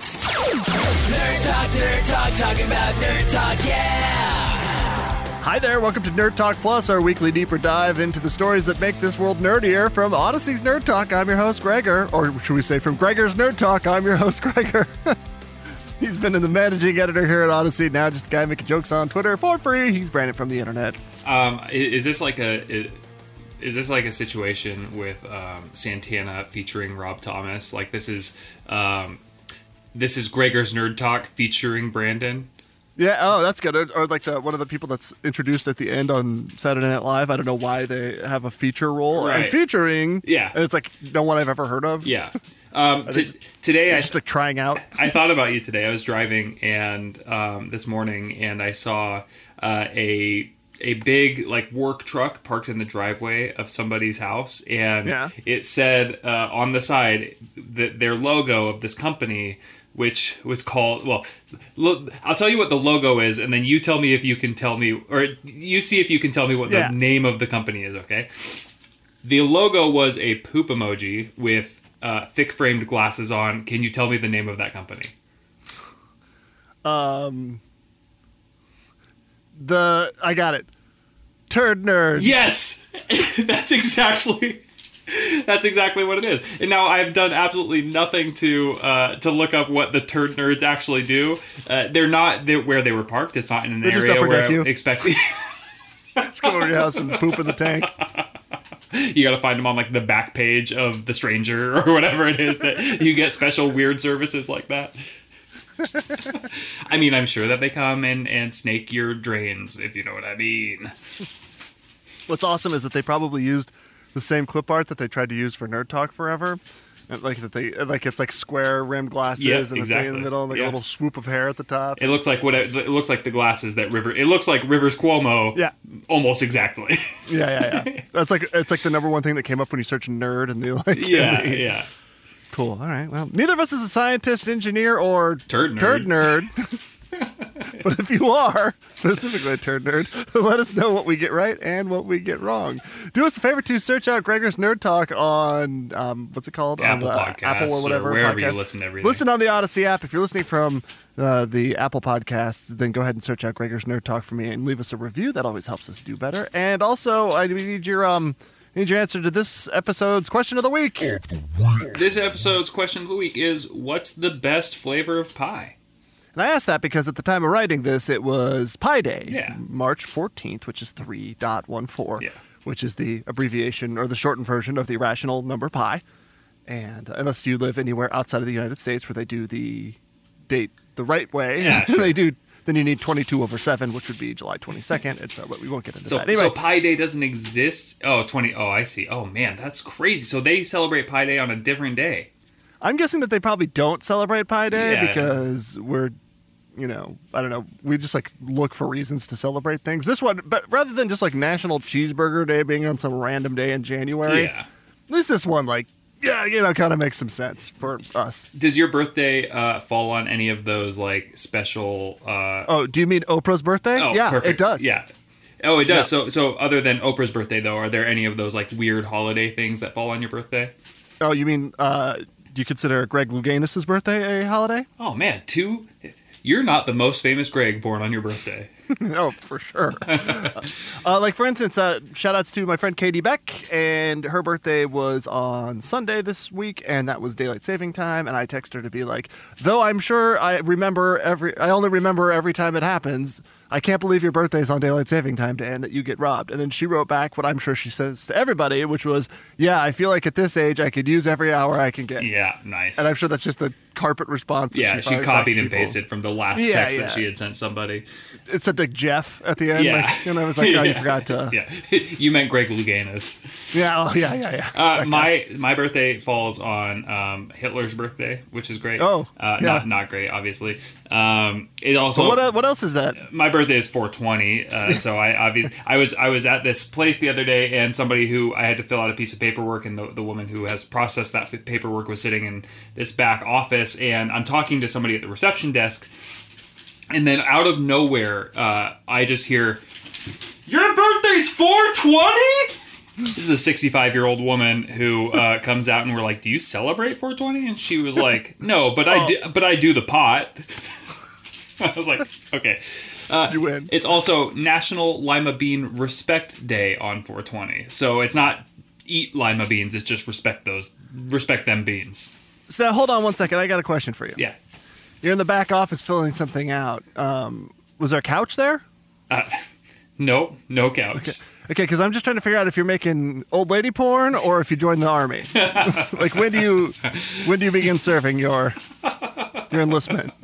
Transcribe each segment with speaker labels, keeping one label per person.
Speaker 1: Nerd Talk, Nerd Talk, talking about Nerd Talk, yeah!
Speaker 2: Hi there, welcome to Nerd Talk Plus, our weekly deeper dive into the stories that make this world nerdier. From Audacy's Nerd Talk, I'm your host, Gregor. Or should we say from Gregor's Nerd Talk, I'm your host, Gregor. He's been in the managing editor here at Audacy, now just a guy making jokes on Twitter for free. He's Brandon from the internet.
Speaker 3: Um, is this like a i- is this like a situation with um, Santana featuring Rob Thomas? Like this is um, this is Gregor's Nerd Talk featuring Brandon.
Speaker 2: Yeah, oh, that's good. Or, or like the one of the people that's introduced at the end on Saturday Night Live. I don't know why they have a feature role. And
Speaker 3: Right.
Speaker 2: featuring,
Speaker 3: Yeah.
Speaker 2: and it's like no one I've ever heard of.
Speaker 3: Yeah. Um, t- today I
Speaker 2: Just like trying out.
Speaker 3: I thought about you today. I was driving and um, this morning, and I saw uh, a a big like work truck parked in the driveway of somebody's house, and
Speaker 2: Yeah.
Speaker 3: it said uh, on the side that their logo of this company. Which was called well. Look, I'll tell you what the logo is, and then you tell me if you can tell me, or you see if you can tell me what
Speaker 2: Yeah.
Speaker 3: the name of the company is. Okay. The logo was a poop emoji with uh, thick framed glasses on. Can you tell me the name of that company?
Speaker 2: Um, the I got it. Turd nerds.
Speaker 3: Yes, that's exactly that's exactly what it is. And now I've done absolutely nothing to uh, to look up what the turd nerds actually do. Uh, they're not they're where they were parked. It's not in an
Speaker 2: They just
Speaker 3: area
Speaker 2: upper
Speaker 3: where
Speaker 2: deck
Speaker 3: I
Speaker 2: you.
Speaker 3: expected.
Speaker 2: Just come over to your house and poop in the tank.
Speaker 3: you got to find them on like the back page of the Stranger or whatever it is that you get special weird services like that. I mean, I'm sure that they come and and snake your drains if you know what I mean.
Speaker 2: What's awesome is that they probably used the same clip art that they tried to use for Nerd Talk forever. Uh, like that they uh, like it's like square rimmed glasses
Speaker 3: Yeah,
Speaker 2: and a thing in the middle and like
Speaker 3: Yeah.
Speaker 2: a little swoop of hair at the top.
Speaker 3: It looks like what it, it looks like the glasses that River. It looks like Rivers Cuomo.
Speaker 2: Yeah.
Speaker 3: almost exactly.
Speaker 2: yeah, yeah, yeah. That's like it's like the number one thing that came up when you search nerd and the like
Speaker 3: yeah,
Speaker 2: they-
Speaker 3: yeah.
Speaker 2: Cool. All right. Well, neither of us is a scientist, engineer, or
Speaker 3: Turd nerd.
Speaker 2: Turd nerd. but if you are specifically a turd nerd, let us know what we get right and what we get wrong. Do us a favor to search out Gregor's Nerd Talk on um, what's it called?
Speaker 3: Apple
Speaker 2: on the
Speaker 3: Podcasts
Speaker 2: Apple or whatever.
Speaker 3: or wherever you listen to everything.
Speaker 2: Listen on the Audacy app. If you're listening from uh, the Apple Podcasts, then go ahead and search out Gregor's Nerd Talk for me and leave us a review. That always helps us do better. And also, I need your um. Need your answer to this episode's question of the week.
Speaker 3: This episode's question of the week is: What's the best flavor of pie?
Speaker 2: And I asked that because at the time of writing this, it was Pi Day,
Speaker 3: Yeah.
Speaker 2: March 14th, which is 3.14,
Speaker 3: Yeah.
Speaker 2: which is the abbreviation or the shortened version of the irrational number pi. And unless you live anywhere outside of the United States where they do the date the right way,
Speaker 3: Yeah, sure.
Speaker 2: they do. Then you need 22 over 7, which would be July 22nd. And so, but we won't get into
Speaker 3: So,
Speaker 2: that. Anyway,
Speaker 3: so Pi Day doesn't exist. Oh, 20. Oh, I see. Oh man, that's crazy. So they celebrate Pi Day on a different day.
Speaker 2: I'm guessing that they probably don't celebrate Pi Day
Speaker 3: Yeah.
Speaker 2: because we're, you know, I don't know. We just like look for reasons to celebrate things. This one, but rather than just like National Cheeseburger Day being on some random day in January,
Speaker 3: Yeah.
Speaker 2: at least this one, like, yeah, you know, kind of makes some sense for us.
Speaker 3: Does your birthday uh, fall on any of those like special? Uh,
Speaker 2: Oh, do you mean Oprah's birthday?
Speaker 3: oh,
Speaker 2: yeah,
Speaker 3: perfect.
Speaker 2: it does.
Speaker 3: Yeah. Oh, it does.
Speaker 2: Yeah.
Speaker 3: So, so other than Oprah's birthday, though, are there any of those like weird holiday things that fall on your birthday?
Speaker 2: Oh, you mean, uh, do you consider Greg Louganis's birthday a holiday?
Speaker 3: Oh man, two you're not the most famous Greg born on your birthday.
Speaker 2: oh, for sure. uh, like for instance, uh, shout outs to my friend Katie Beck, and her birthday was on Sunday this week, and that was daylight saving time. And I text her to be like, though I'm sure I remember every, I only remember every time it happens. I can't believe your birthday's on daylight saving time, to Dan, that you get robbed. And then she wrote back what I'm sure she says to everybody, which was, yeah, I feel like at this age I could use every hour I can get.
Speaker 3: Yeah, nice.
Speaker 2: And I'm sure that's just the carpet response.
Speaker 3: yeah, she
Speaker 2: back
Speaker 3: copied and pasted from the last
Speaker 2: Yeah,
Speaker 3: text
Speaker 2: yeah.
Speaker 3: that she had sent somebody.
Speaker 2: It said like Jeff at the end.
Speaker 3: Yeah,
Speaker 2: Like, and I was like, oh, you forgot to.
Speaker 3: Yeah, you meant Greg Louganis.
Speaker 2: Yeah, oh, yeah, yeah, yeah.
Speaker 3: Uh,
Speaker 2: guy.
Speaker 3: my my birthday falls on um, Hitler's birthday, which is great.
Speaker 2: Oh,
Speaker 3: uh,
Speaker 2: yeah.
Speaker 3: not not great, obviously. Um, it also
Speaker 2: So what, what else is that?
Speaker 3: my birthday is 420 uh, so i obviously i was i was at this place the other day and somebody who i had to fill out a piece of paperwork and the, the woman who has processed that paperwork was sitting in this back office and i'm talking to somebody at the reception desk and then out of nowhere uh, i just hear your birthday's 420 this is a 65 year old woman who uh, comes out and we're like do you celebrate 420 and she was like no but i do but i do the pot. I was like, okay. Uh,
Speaker 2: You win.
Speaker 3: It's also National Lima Bean Respect Day on 420. So it's not eat lima beans, it's just respect those, respect them beans.
Speaker 2: So now, hold on one second. I got a question for you.
Speaker 3: Yeah.
Speaker 2: You're in the back office filling something out. Um, was there a couch there?
Speaker 3: No, no couch.
Speaker 2: Okay, because I'm just trying to figure out if you're making old lady porn or if you joined the army. like when do you when do you begin serving your your enlistment?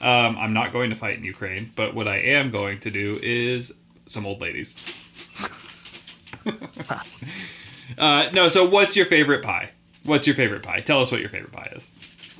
Speaker 3: Um, I'm not going to fight in Ukraine, but what I am going to do is some old ladies. uh, no, so what's your favorite pie? What's your favorite pie? Tell us what your favorite pie is.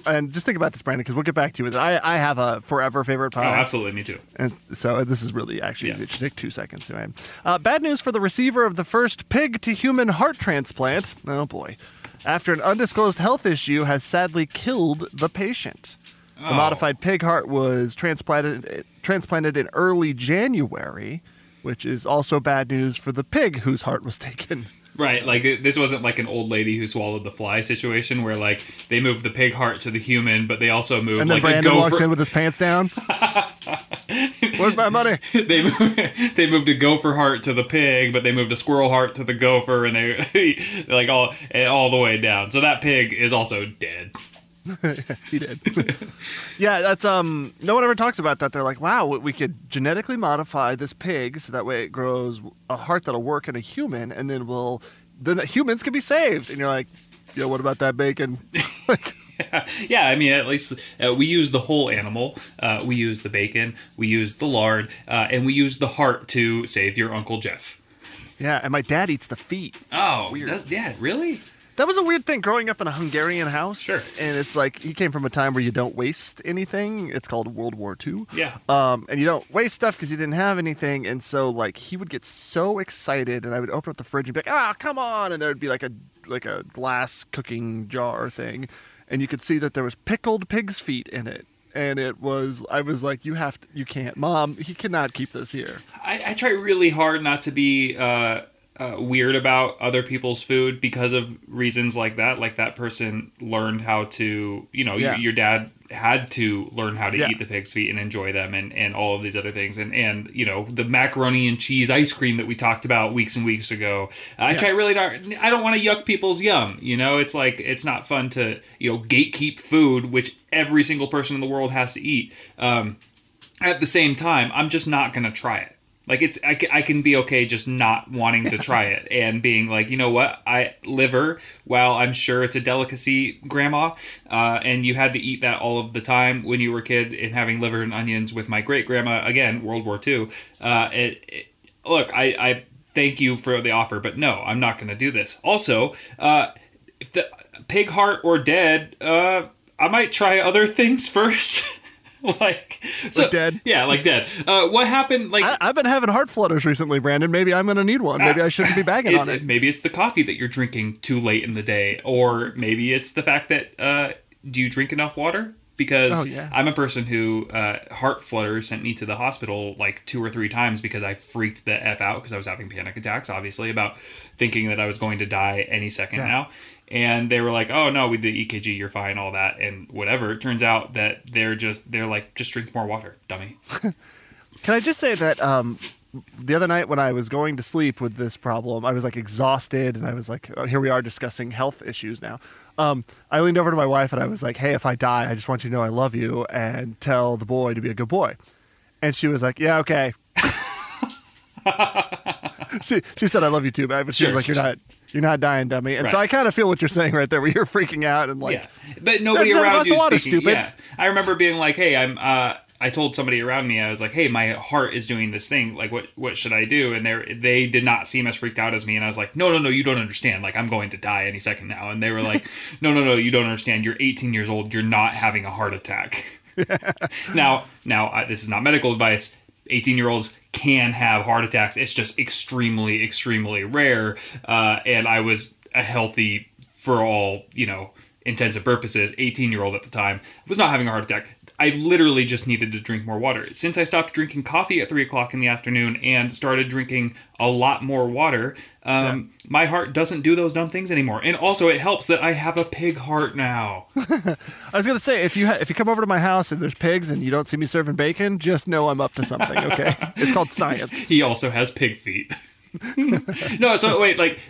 Speaker 2: And just think about this, Brandon, because we'll get back to you with it. I, I have a forever favorite pie.
Speaker 3: Oh, absolutely, me too.
Speaker 2: And so this is really actually
Speaker 3: Yeah.
Speaker 2: it should take two seconds. Anyway. Uh, bad news for the receiver of the first pig to human heart transplant. Oh boy. After an undisclosed health issue has sadly killed the patient. The
Speaker 3: Oh.
Speaker 2: modified pig heart was transplanted transplanted in early January, which is also bad news for the pig whose heart was taken.
Speaker 3: Right, like this wasn't like an old lady who swallowed the fly situation where like they moved the pig heart to the human, but they also moved
Speaker 2: And then
Speaker 3: like
Speaker 2: Brandon
Speaker 3: a
Speaker 2: walks in with his pants down. Where's my money?
Speaker 3: they moved, they moved a gopher heart to the pig, but they moved a squirrel heart to the gopher, and they like all all the way down. So that pig is also dead.
Speaker 2: He did. yeah, that's um. No one ever talks about that. They're like, wow, we- could genetically modify this pig so that way it grows a heart that'll work in a human, and then we'll then the humans can be saved. And you're like, yo, what about that bacon? like,
Speaker 3: yeah, I mean, at least uh, we use the whole animal. Uh, we use the bacon, we use the lard, uh, and we use the heart to save your Uncle Jeff.
Speaker 2: yeah, and my dad eats the feet.
Speaker 3: Oh,
Speaker 2: Weird.
Speaker 3: does- yeah, really?
Speaker 2: That was a weird thing growing up in a Hungarian house.
Speaker 3: Sure.
Speaker 2: And it's like he came from a time where you don't waste anything. It's called World War II.
Speaker 3: Yeah.
Speaker 2: Um, and you don't waste stuff because you didn't have anything. And so like he would get so excited, and I would open up the fridge and be like, "Ah, come on!" And there would be like a like a glass cooking jar thing, and you could see that there was pickled pig's feet in it. And it was, I was like, you have to, you can't, mom. He cannot keep this here.
Speaker 3: I, I try really hard not to be uh, uh, weird about other people's food because of reasons like that. Like that person learned how to, you know,
Speaker 2: Yeah.
Speaker 3: your, your dad had to learn how to
Speaker 2: Yeah.
Speaker 3: eat the pig's feet and enjoy them and, and all of these other things. And, and, you know, the macaroni and cheese ice cream that we talked about weeks and weeks ago. I
Speaker 2: Yeah.
Speaker 3: try really not, I don't want to yuck people's yum. You know, it's like, it's not fun to, you know, gatekeep food, which every single person in the world has to eat. Um, at the same time, I'm just not going to try it. Like it's, I can, I can be okay just not wanting to try it and being like, you know what, I liver. While I'm sure it's a delicacy, Grandma, uh, and you had to eat that all of the time when you were a kid, and having liver and onions with my great grandma again, World War II. Uh, it, it, look, I, I thank you for the offer, but no, I'm not going to do this. Also, uh, if the pig heart or dead, uh, I might try other things first. like, so,
Speaker 2: dead?
Speaker 3: Yeah, like dead. Uh, what happened? Like,
Speaker 2: I, I've been having heart flutters recently, Brandon. Maybe I'm going to need one. Maybe I shouldn't be bagging
Speaker 3: it-
Speaker 2: on it.
Speaker 3: Maybe it's the coffee that you're drinking too late in the day, or maybe it's the fact that uh, do you drink enough water? Because
Speaker 2: Oh, yeah.
Speaker 3: I'm a person who uh, heart flutter sent me to the hospital like two or three times because I freaked the f out because I was having panic attacks, obviously about thinking that I was going to die any second
Speaker 2: Yeah.
Speaker 3: now. and they were like, "Oh no, we did EKG, you're fine, all that, and whatever." It turns out that they're just they're like, "Just drink more water, dummy."
Speaker 2: Can I just say that um, the other night when I was going to sleep with this problem, I was like exhausted, and I was like, oh, here we are discussing health issues now. Um, I leaned over to my wife and I was like, hey, if I die, I just want you to know I love you and tell the boy to be a good boy. And she was like, yeah, okay. she she said I love you too, but she
Speaker 3: Sure,
Speaker 2: was like, you're not you're not dying, dummy. And so I kind of feel what you're saying right there, where you're freaking out and like,
Speaker 3: yeah, but nobody
Speaker 2: "There's a
Speaker 3: around
Speaker 2: glass
Speaker 3: you
Speaker 2: of stupid.
Speaker 3: Yeah, I remember being like, "Hey, I'm." uh I told somebody around me, I was like, "Hey, my heart is doing this thing. Like, what what should I do?" And they they did not seem as freaked out as me. And I was like, "No, no, no, you don't understand. Like, I'm going to die any second now." And they were like, "No, no, no, you don't understand. You're 18 years old. You're not having a heart attack." now, now I, this is not medical advice. 18 year olds can have heart attacks. It's just extremely, extremely rare. Uh, and I was a healthy, for all you know, intents and purposes, 18 year old at the time. I Was not having a heart attack. I literally just needed to drink more water. Since I stopped drinking coffee at three o'clock in the afternoon and started drinking a lot more water, um, my heart doesn't do those dumb things anymore. And also, it helps that I have a pig heart now.
Speaker 2: I was gonna say if you ha- if you come over to my house and there's pigs and you don't see me serving bacon, just know I'm up to something. Okay, it's called science.
Speaker 3: he also has pig feet. no, so wait, like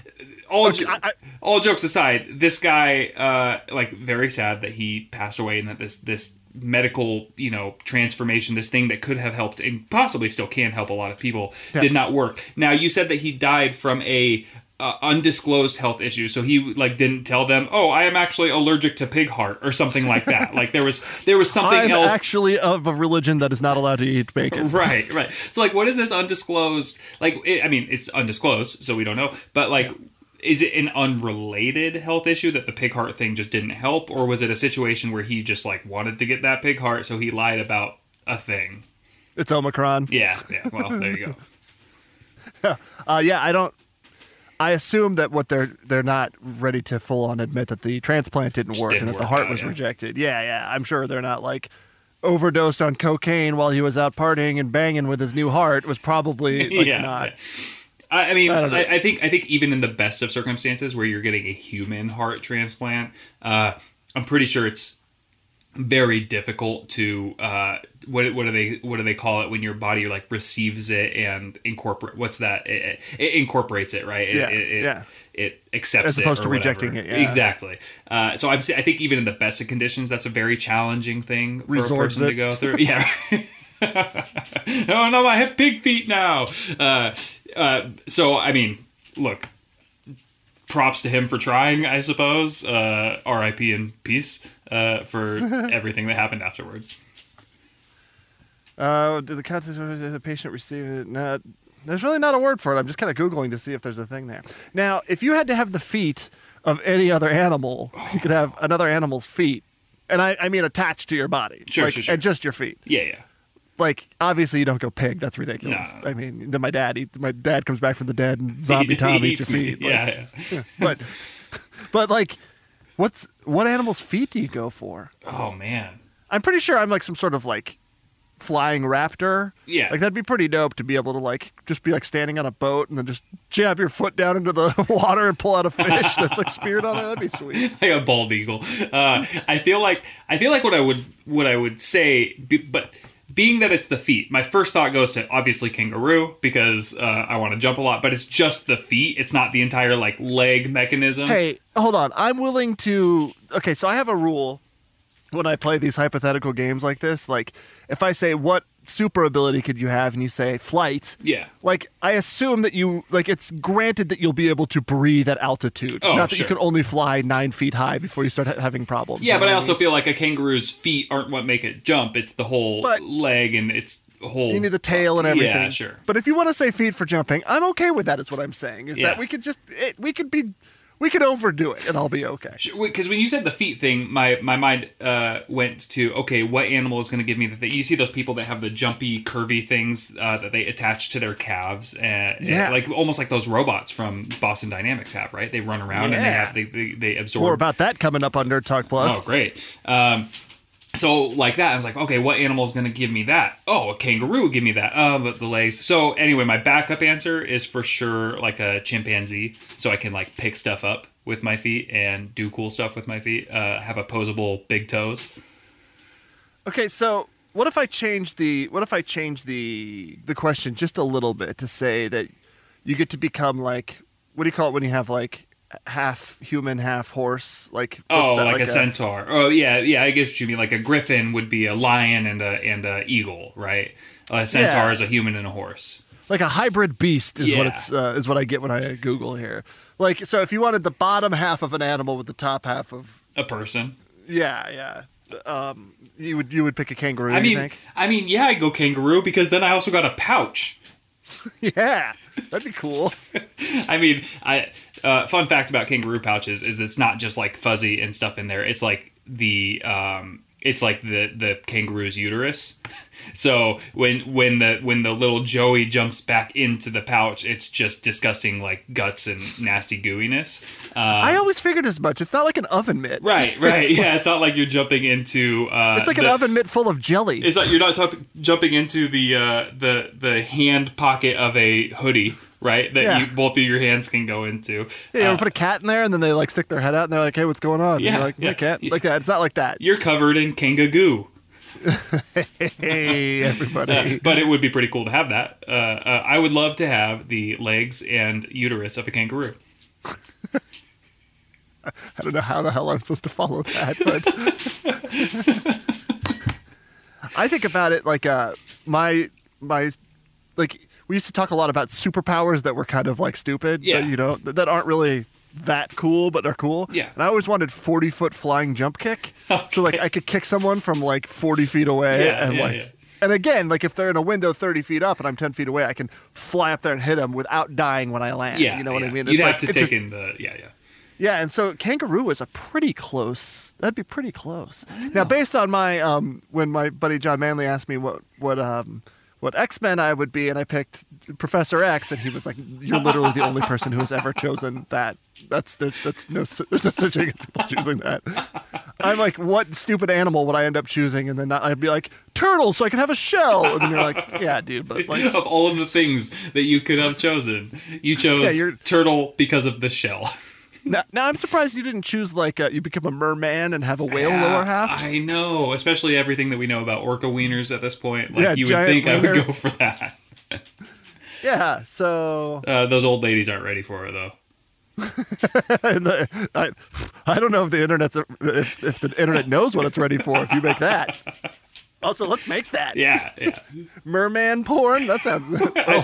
Speaker 3: all jo-
Speaker 2: I- I-
Speaker 3: all jokes aside, this guy, uh, like very sad that he passed away and that this this medical you know transformation this thing that could have helped and possibly still can help a lot of people did not work. Now you said that he died from a uh, undisclosed health issue. So he like didn't tell them oh i am actually allergic to pig heart or something like that. Like there was there was something
Speaker 2: I'm
Speaker 3: else
Speaker 2: actually of a religion that is not allowed to eat bacon.
Speaker 3: right right. So like what is this undisclosed? Like it, i mean it's undisclosed so we don't know. But like is it an unrelated health issue that the pig heart thing just didn't help or was it a situation where he just like wanted to get that pig heart so he lied about a thing
Speaker 2: It's Omicron.
Speaker 3: yeah yeah well there you go
Speaker 2: Uh, yeah, I don't. I assume that what they're they're not ready to full on admit that the transplant didn't work
Speaker 3: didn't
Speaker 2: and that the heart
Speaker 3: out,
Speaker 2: was
Speaker 3: yeah.
Speaker 2: rejected. Yeah, yeah, I'm sure they're not like overdosed on cocaine while he was out partying and banging with his new heart. Was probably like
Speaker 3: yeah,
Speaker 2: not.
Speaker 3: yeah. I, I mean,
Speaker 2: I
Speaker 3: I. I, think I think even in the best of circumstances where you're getting a human heart transplant, uh, I'm pretty sure it's very difficult to uh, what what do they what do they call it when your body like receives it and incorporate what's that it, it incorporates it right it,
Speaker 2: Yeah,
Speaker 3: it,
Speaker 2: yeah.
Speaker 3: it accepts
Speaker 2: As
Speaker 3: it
Speaker 2: opposed
Speaker 3: or
Speaker 2: to rejecting
Speaker 3: whatever.
Speaker 2: it, yeah.
Speaker 3: exactly uh, so I'm I think even in the best of conditions that's a very challenging thing for
Speaker 2: Resorbs
Speaker 3: a person to go through yeah oh no, I have pig feet now. Uh, uh, so I mean, look, props to him for trying, I suppose. Uh, R.I.P. and peace uh, for everything that happened afterward.
Speaker 2: Uh, did the context the patient receive it? No, there's really not a word for it. I'm just kind of googling to see if there's a thing there. Now, if you had to have the feet of any other animal, you could have another animal's feet, and I, I mean attached to your body,
Speaker 3: Sure,
Speaker 2: like,
Speaker 3: sure, sure.
Speaker 2: and just your feet.
Speaker 3: Yeah, yeah.
Speaker 2: Like obviously you don't go pig. That's ridiculous.
Speaker 3: No.
Speaker 2: I mean, then my dad, eat, my dad comes back from the dead and zombie Tom
Speaker 3: he
Speaker 2: eats your feet. Like,
Speaker 3: yeah, yeah.
Speaker 2: but but like, what's what animal's feet do you go for?
Speaker 3: Oh man.
Speaker 2: I'm pretty sure I'm like some sort of like flying raptor.
Speaker 3: Yeah.
Speaker 2: Like that'd be pretty dope to be able to like just be like standing on a boat and then just jab your foot down into the water and pull out a fish that's like speared on it. That'd be sweet.
Speaker 3: like a bald eagle. Uh, I feel like I feel like what I would what I would say, be- but being that it's the feet, my first thought goes to obviously kangaroo because uh, I want to jump a lot, but it's just the feet. It's not the entire like leg mechanism.
Speaker 2: Hey, hold on. I'm willing to. Okay, so I have a rule when I play these hypothetical games like this. Like, if I say what super ability could you have, and you say flight,
Speaker 3: Yeah.
Speaker 2: like I assume that you like it's granted that you'll be able to breathe at altitude,
Speaker 3: Oh,
Speaker 2: not that you can only fly nine feet high before you start ha- having problems.
Speaker 3: Yeah, but I also
Speaker 2: mean?
Speaker 3: feel like a kangaroo's feet aren't what make it jump. It's the whole
Speaker 2: But-
Speaker 3: leg and its whole.
Speaker 2: you need the tail and everything.
Speaker 3: Yeah, sure.
Speaker 2: But if you want to say feet for jumping, I'm okay with that. Is what I'm saying. Is
Speaker 3: Yeah.
Speaker 2: that we could just it, we could be we could overdo it and I'll be okay.
Speaker 3: Because when you said the feet thing, my my mind uh, went to okay, what animal is going to give me the thing? You see those people that have the jumpy, curvy things uh, that they attach to their calves, and, and
Speaker 2: Yeah.
Speaker 3: like almost like those robots from Boston Dynamics have, right? They run around and they have they they, they absorb.
Speaker 2: More about that coming up on Nerd Talk Plus.
Speaker 3: Oh, great. Um, so like that, I was like, okay, what animal is going to give me that? Oh, a kangaroo would give me that. Oh, but the legs. So anyway, my backup answer is for sure like a chimpanzee, so I can like pick stuff up with my feet and do cool stuff with my feet. Uh, have opposable big toes.
Speaker 2: Okay, so what if I change the what if I change the the question just a little bit to say that you get to become like what do you call it when you have like half human, half horse? Like
Speaker 3: Oh,
Speaker 2: that,
Speaker 3: like, a, centaur. Oh, yeah, yeah. I guess you mean. Like a griffin would be a lion and a and a eagle, right? A centaur
Speaker 2: Yeah.
Speaker 3: is a human and a horse.
Speaker 2: like a hybrid beast is what it's uh, is what I get when I Google here. Like so, if you wanted the bottom half of an animal with the top half of
Speaker 3: A person.
Speaker 2: yeah, yeah, um, you would you would pick a kangaroo.
Speaker 3: I mean,
Speaker 2: think?
Speaker 3: I mean, yeah, I go kangaroo because then I also got a pouch.
Speaker 2: Yeah, that'd be cool.
Speaker 3: I mean, I uh, fun fact about kangaroo pouches is it's not just like fuzzy and stuff in there. It's like the um, it's like the the kangaroo's uterus. So when when the when the little Joey jumps back into the pouch, it's just disgusting like guts and nasty gooiness. Uh,
Speaker 2: I always figured as much. It's not like an oven mitt.
Speaker 3: right, right,
Speaker 2: It's
Speaker 3: yeah. It's not like you're jumping into. Uh,
Speaker 2: It's like an oven mitt full of jelly.
Speaker 3: It's like you're not tup- jumping into the uh, the the hand pocket of a hoodie, right? That
Speaker 2: Yeah.
Speaker 3: you, both of your hands can go into.
Speaker 2: Yeah, you
Speaker 3: Uh,
Speaker 2: ever put a cat in there and then they like stick their head out and they're like, "Hey, what's going on?"
Speaker 3: Yeah,
Speaker 2: you're like, "My
Speaker 3: yeah.
Speaker 2: cat."
Speaker 3: Yeah.
Speaker 2: Like that. It's not like that.
Speaker 3: you're covered in kangagoo.
Speaker 2: Hey, everybody.
Speaker 3: Uh, but it would be pretty cool to have that. Uh, uh, I would love to have the legs and uterus of a kangaroo.
Speaker 2: I don't know how the hell I'm supposed to follow that, but I think about it like uh my my like we used to talk a lot about superpowers that were kind of like stupid,
Speaker 3: Yeah.
Speaker 2: that, you know, that, that aren't really that cool, but are cool.
Speaker 3: Yeah.
Speaker 2: And I always wanted 40 foot flying jump kick. So like I could kick someone from like 40 feet away
Speaker 3: Yeah,
Speaker 2: and
Speaker 3: yeah,
Speaker 2: like
Speaker 3: yeah.
Speaker 2: and again, like if they're in a window 30 feet up and I'm 10 feet away, I can fly up there and hit them without dying when I land.
Speaker 3: Yeah,
Speaker 2: You know what I mean?
Speaker 3: You'd
Speaker 2: It's
Speaker 3: have to take
Speaker 2: just-
Speaker 3: in the yeah, yeah.
Speaker 2: yeah, and so kangaroo is a pretty close. That'd be pretty close. Now, based on my um, when my buddy John Manley asked me what what um, what X Men I would be, and I picked Professor X, and he was like, "You're literally the only person who has ever chosen that. That's there, that's no there's no such thing as people choosing that." I'm like, "What stupid animal would I end up choosing?" And then I'd be like, "Turtle, so I can have a shell." And then you're like, "Yeah, dude, but like."
Speaker 3: of all of the things that you could have chosen, you chose
Speaker 2: Yeah,
Speaker 3: turtle because of the shell.
Speaker 2: Now, now I'm surprised you didn't choose like uh, you become a merman and have a whale
Speaker 3: Yeah,
Speaker 2: lower half.
Speaker 3: I know, especially everything that we know about orca wieners at this point. Like
Speaker 2: Yeah,
Speaker 3: you would think I would go for that.
Speaker 2: Yeah, so
Speaker 3: Uh, those old ladies aren't ready for it though.
Speaker 2: And the- I, I don't know if the internet's if, if the internet knows what it's ready for. If you make that, also let's make that
Speaker 3: Yeah, yeah.
Speaker 2: merman porn. That sounds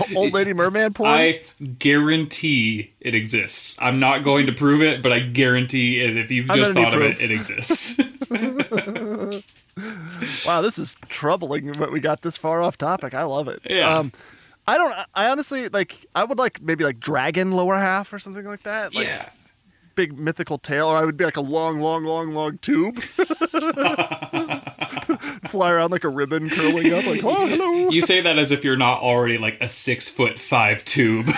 Speaker 2: old lady merman porn.
Speaker 3: I guarantee it exists. I'm not going to prove it, but I guarantee it. If you've just thought
Speaker 2: need
Speaker 3: of it, it exists.
Speaker 2: wow, this is troubling. But we got this far off topic. I love it.
Speaker 3: Yeah.
Speaker 2: Um, I don't. I honestly like. I would like maybe like dragon lower half or something like that. Like
Speaker 3: yeah.
Speaker 2: Big mythical tail, or I would be like a long, long, long, long tube. Fly around like a ribbon curling up, like oh hello.
Speaker 3: You say that as if you're not already like a six foot five tube.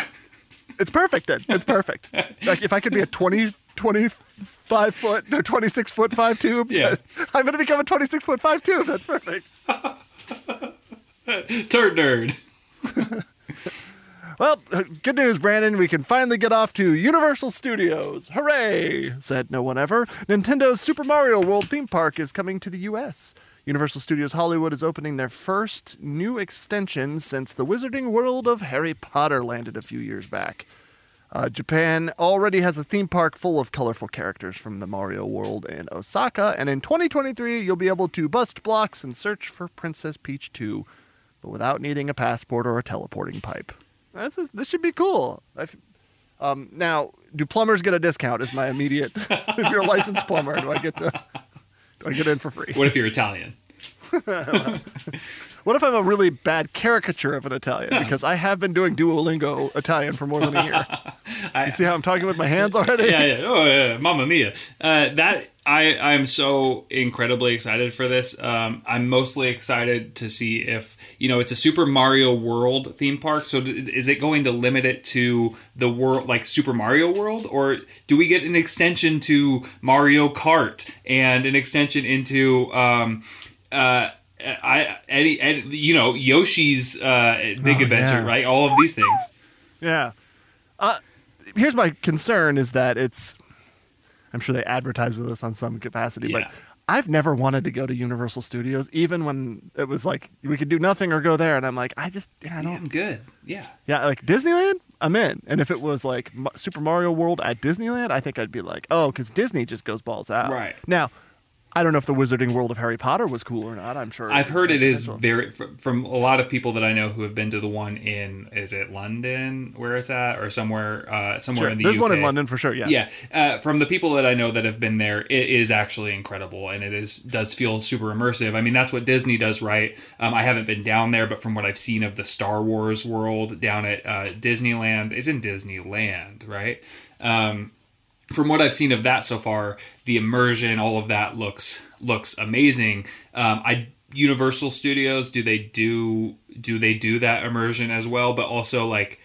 Speaker 2: It's perfect then. It's perfect. like if I could be a 20, 25 foot, no, 26 foot five tube,
Speaker 3: Yeah.
Speaker 2: I'm going to become a 26 foot five tube. That's perfect.
Speaker 3: Turd nerd.
Speaker 2: Well, good news, Brandon. We can finally get off to Universal Studios. Hooray! Said no one ever. Nintendo's Super Mario World theme park is coming to the U.S. Universal Studios Hollywood is opening their first new extension since the Wizarding World of Harry Potter landed a few years back. Uh, Japan already has a theme park full of colorful characters from the Mario World in Osaka, and in 2023, you'll be able to bust blocks and search for Princess Peach 2, but without needing a passport or a teleporting pipe. This, is, this should be cool. Um, now, do plumbers get a discount? Is my immediate. if you're a licensed plumber, do I get to? I get in for free?
Speaker 3: What if you're Italian?
Speaker 2: What if I'm a really bad caricature of an Italian? Because I have been doing Duolingo Italian for more than a year. you see how I'm talking with my hands already?
Speaker 3: yeah, yeah. Oh, yeah. Mamma mia. Uh, that I I'm so incredibly excited for this. Um, I'm mostly excited to see if you know it's a Super Mario World theme park. So d- is it going to limit it to the world like Super Mario World, or do we get an extension to Mario Kart and an extension into um, uh, I Eddie, Eddie you know Yoshi's uh, Big
Speaker 2: Oh,
Speaker 3: Adventure,
Speaker 2: yeah.
Speaker 3: right? All of these things.
Speaker 2: Yeah. Uh, here's my concern: is that it's I'm sure they advertise with us on some capacity,
Speaker 3: Yeah.
Speaker 2: but I've never wanted to go to Universal Studios, even when it was like we could do nothing or go there, and I'm like, I just, yeah, I
Speaker 3: Yeah,
Speaker 2: don't,
Speaker 3: I'm good. Yeah.
Speaker 2: yeah, like Disneyland, I'm in. And if it was like Super Mario World at Disneyland, I think I'd be like, oh, because Disney just goes balls out.
Speaker 3: Right.
Speaker 2: Now, I don't know if the Wizarding World of Harry Potter was cool or not. I'm sure.
Speaker 3: I've heard it is very from a lot of people that I know who have been to the one in is it London where it's at or somewhere uh, somewhere
Speaker 2: Sure.
Speaker 3: in the
Speaker 2: There's one in London for sure. Yeah.
Speaker 3: Yeah, uh, from the people that I know that have been there, it is actually incredible, and it is does feel super immersive. I mean, that's what Disney does, right? Um, I haven't been down there, but from what I've seen of the Star Wars world down at uh, Disneyland, is in Disneyland, right? Um, from what I've seen of that so far, the immersion, all of that looks looks amazing. Um, I Universal Studios, do they do do they do that immersion as well? But also like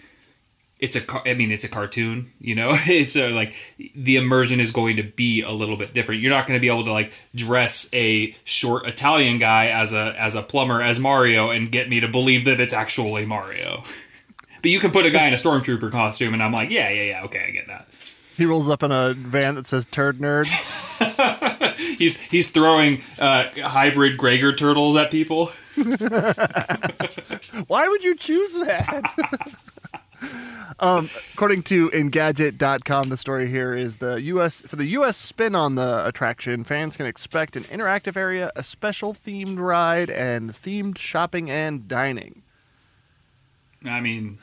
Speaker 3: it's a I mean it's a cartoon, you know. It's a, like the immersion is going to be a little bit different. You're not going to be able to like dress a short Italian guy as a as a plumber as Mario and get me to believe that it's actually Mario. But you can put a guy in a stormtrooper costume, and I'm like, yeah, yeah, yeah, okay, I get that.
Speaker 2: He rolls up in a van that says "Turd Nerd."
Speaker 3: He's he's throwing uh, hybrid Gregor turtles at people.
Speaker 2: Why would you choose that? um, according to Engadget.com, the story here is the U.S. for the U.S. spin on the attraction. Fans can expect an interactive area, a special themed ride, and themed shopping and dining.
Speaker 3: I mean,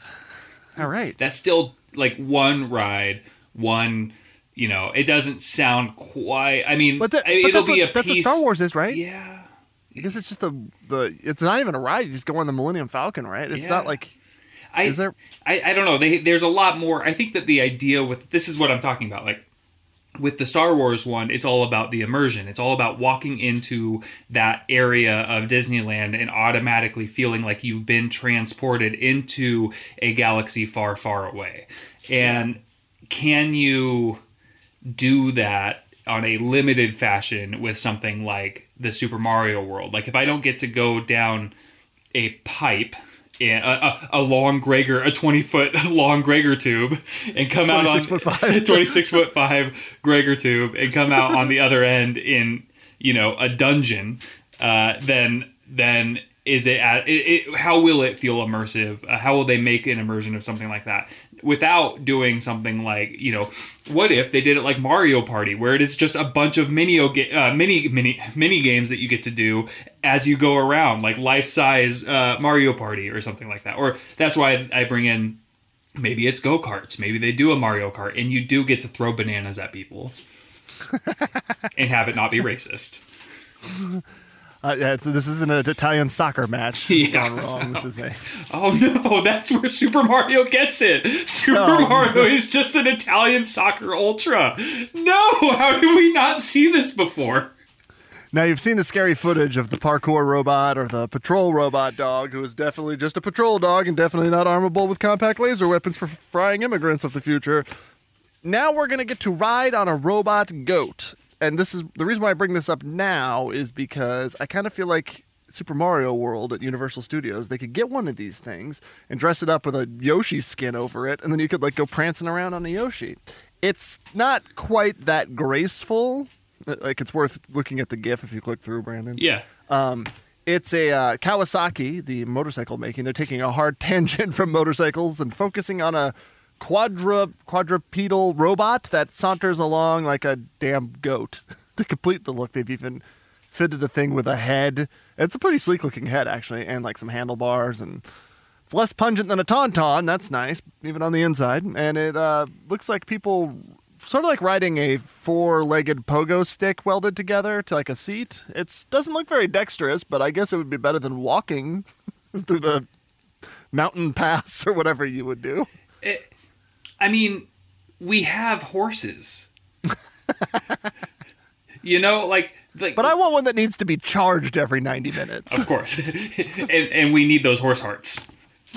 Speaker 2: All right.
Speaker 3: that's still like one ride, one. You know, it doesn't sound quite. I mean,
Speaker 2: But,
Speaker 3: I
Speaker 2: but
Speaker 3: it'll
Speaker 2: that's,
Speaker 3: be
Speaker 2: what,
Speaker 3: a
Speaker 2: that's what. Star Wars is, right?
Speaker 3: Yeah,
Speaker 2: Because it's just the the. It's not even a ride. You just go on the Millennium Falcon, right? It's not like.
Speaker 3: I,
Speaker 2: Is there-
Speaker 3: I, I don't know. They, there's a lot more. I think that the idea with this is what I'm talking about. Like with the Star Wars one, it's all about the immersion. It's all about walking into that area of Disneyland and automatically feeling like you've been transported into a galaxy far, far away. And can you do that on a limited fashion with something like the Super Mario World? Like if I don't get to go down a pipe a, a, a long Gregor, a 20 foot long Gregor tube, and come out on
Speaker 2: 26 foot five.
Speaker 3: 26 foot five Gregor tube, and come out on the other end in you know a dungeon, uh, then then is it, at, it, it how will it feel immersive? Uh, how will they make an immersion of something like that without doing something like you know what if they did it like Mario Party where it is just a bunch of mini uh, mini mini mini games that you get to do as you go around like life size uh, Mario Party or something like that or that's why I bring in maybe it's go karts maybe they do a Mario Kart and you do get to throw bananas at people and have it not be racist.
Speaker 2: Uh, yeah, this isn't an Italian soccer match.
Speaker 3: Yeah.
Speaker 2: Gone wrong. This is a.
Speaker 3: Oh no, that's where Super Mario gets it. Super
Speaker 2: Oh.
Speaker 3: Mario is just an Italian soccer ultra. No, how did we not see this before?
Speaker 2: Now you've seen the scary footage of the parkour robot or the patrol robot dog, who is definitely just a patrol dog and definitely not armable with compact laser weapons for frying immigrants of the future. Now we're gonna get to ride on a robot goat, and this is the reason why I bring this up now is because I kind of feel like Super Mario World at Universal Studios, they could get one of these things and dress it up with a Yoshi skin over it, and then you could like go prancing around on a Yoshi. It's not quite that graceful. Like it's worth looking at the GIF if you click through, Brandon.
Speaker 3: Yeah.
Speaker 2: Um, it's a uh, Kawasaki, the motorcycle making. They're taking a hard tangent from motorcycles and focusing on a quadrupedal robot that saunters along like a damn goat. to complete the look, they've even fitted a thing with a head. It's a pretty sleek looking head actually, and like some handlebars and. It's less pungent than a tauntaun. That's nice, even on the inside. And it uh, looks like people sort of like riding a four-legged pogo stick welded together to like a seat. It doesn't look very dexterous, but I guess it would be better than walking through the mountain pass or whatever you would do.
Speaker 3: It, I mean, we have horses. you know, like like
Speaker 2: But I want one that needs to be charged every 90 minutes.
Speaker 3: of course. and and we need those horse hearts.